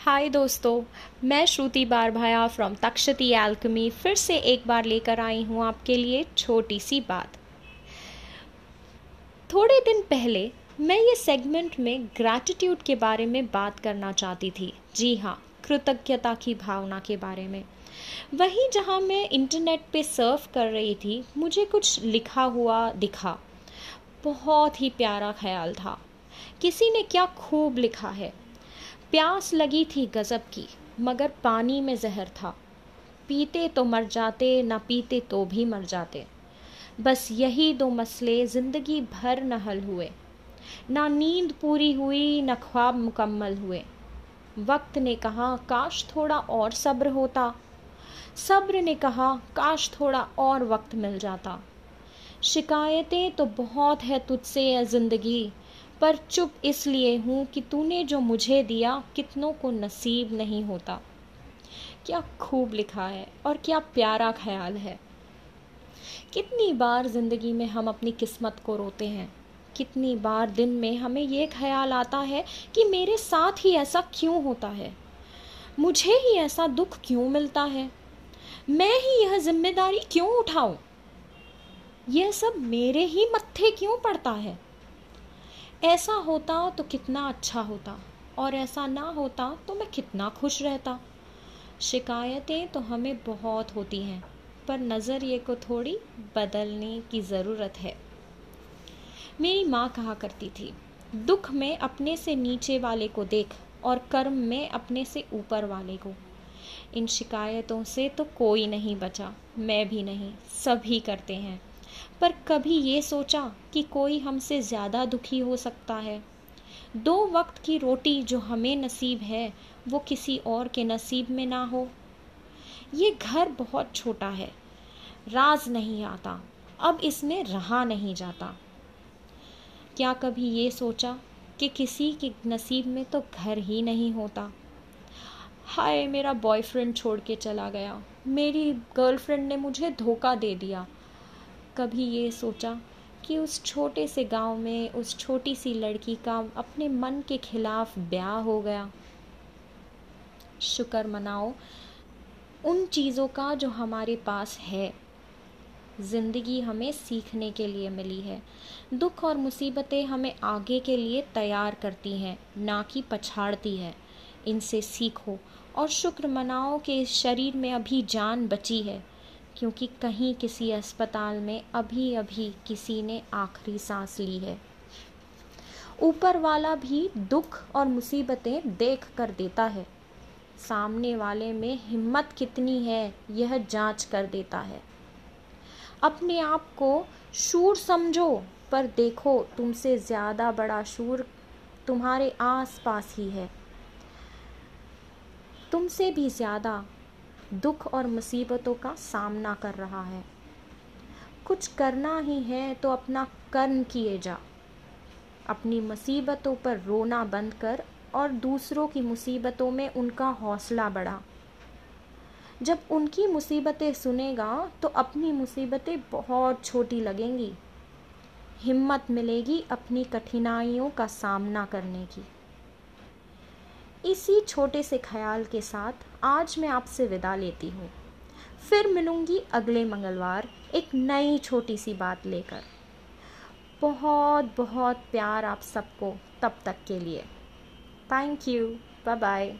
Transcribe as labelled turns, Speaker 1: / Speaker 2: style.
Speaker 1: हाय दोस्तों। मैं श्रुति बारभाया from तक्षती alchemy फिर से एक बार लेकर आई हूँ आपके लिए छोटी सी बात। थोड़े दिन पहले मैं ये सेगमेंट में ग्रैटिट्यूड के बारे में बात करना चाहती थी। जी हाँ कृतज्ञता की भावना के बारे में। वहीं जहाँ मैं इंटरनेट पे सर्फ कर रही थी, मुझे कुछ लिखा हुआ दिखा। बहुत ही प्यारा ख्याल था। किसी ने क्या खूब लिखा है? प्यास लगी थी गज़ब की, मगर पानी में जहर था। पीते तो मर जाते, ना पीते तो भी मर जाते। बस यही दो मसले ज़िंदगी भर न हल हुए। ना नींद पूरी हुई, न ख्वाब मुकम्मल हुए। वक्त ने कहा, काश थोड़ा और सब्र होता। सब्र ने कहा, काश थोड़ा और वक्त मिल जाता। शिकायतें तो बहुत है तुझसे ज़िंदगी। पर चुप इसलिए हूँ कि तूने जो मुझे दिया कितनों को नसीब नहीं होता। क्या खूब लिखा है और क्या प्यारा ख्याल है। कितनी बार ज़िंदगी में हम अपनी किस्मत को रोते हैं। कितनी बार दिन में हमें ये ख्याल आता है कि मेरे साथ ही ऐसा क्यों होता है। मुझे ही ऐसा दुख क्यों मिलता है। मैं ही यह ज़िम्मेदारी क्यों उठाऊं। यह सब मेरे ही मत्थे क्यों पड़ता है। ऐसा होता तो कितना अच्छा होता, और ऐसा ना होता तो मैं कितना खुश रहता। शिकायतें तो हमें बहुत होती हैं, पर नज़रिए को थोड़ी बदलने की ज़रूरत है। मेरी माँ कहा करती थी, दुख में अपने से नीचे वाले को देख, और कर्म में अपने से ऊपर वाले को। इन शिकायतों से तो कोई नहीं बचा, मैं भी नहीं, सभी करते हैं। पर कभी ये सोचा कि कोई हमसे ज़्यादा दुखी हो सकता है। दो वक्त की रोटी जो हमें नसीब है, वो किसी और के नसीब में ना हो। ये घर बहुत छोटा है, राज नहीं आता, अब इसमें रहा नहीं जाता। क्या कभी ये सोचा कि किसी के नसीब में तो घर ही नहीं होता? हाय, मेरा बॉयफ्रेंड छोड़ के चला गया। मेरी गर्लफ्रेंड ने मुझे धोखा दे दिया। कभी ये सोचा कि उस छोटे से गाँव में उस छोटी सी लड़की का अपने मन के खिलाफ ब्याह हो गया। शुक्र मनाओ, उन चीज़ों का जो हमारे पास है, ज़िंदगी हमें सीखने के लिए मिली है। दुख और मुसीबतें हमें आगे के लिए तैयार करती हैं, ना कि पछाड़ती है। इनसे सीखो और शुक्र मनाओ कि शरीर में अभी जान बची है। क्योंकि कहीं किसी अस्पताल में अभी अभी किसी ने आखिरी सांस ली है। ऊपर वाला भी दुख और मुसीबतें देख कर देता है। सामने वाले में हिम्मत कितनी है, यह जाँच कर देता है। अपने आप को शूर समझो, पर देखो तुमसे ज़्यादा बड़ा शूर तुम्हारे आस पास ही है। तुमसे भी ज़्यादा दुख और मुसीबतों का सामना कर रहा है। कुछ करना ही है तो अपना कर्म किए जा। अपनी मुसीबतों पर रोना बंद कर और दूसरों की मुसीबतों में उनका हौसला बढ़ा। जब उनकी मुसीबतें सुनेगा तो अपनी मुसीबतें बहुत छोटी लगेंगी। हिम्मत मिलेगी अपनी कठिनाइयों का सामना करने की। इसी छोटे से ख्याल के साथ आज मैं आपसे विदा लेती हूँ। फिर मिलूँगी अगले मंगलवार एक नई छोटी सी बात लेकर। बहुत बहुत प्यार आप सबको तब तक के लिए। Thank you bye bye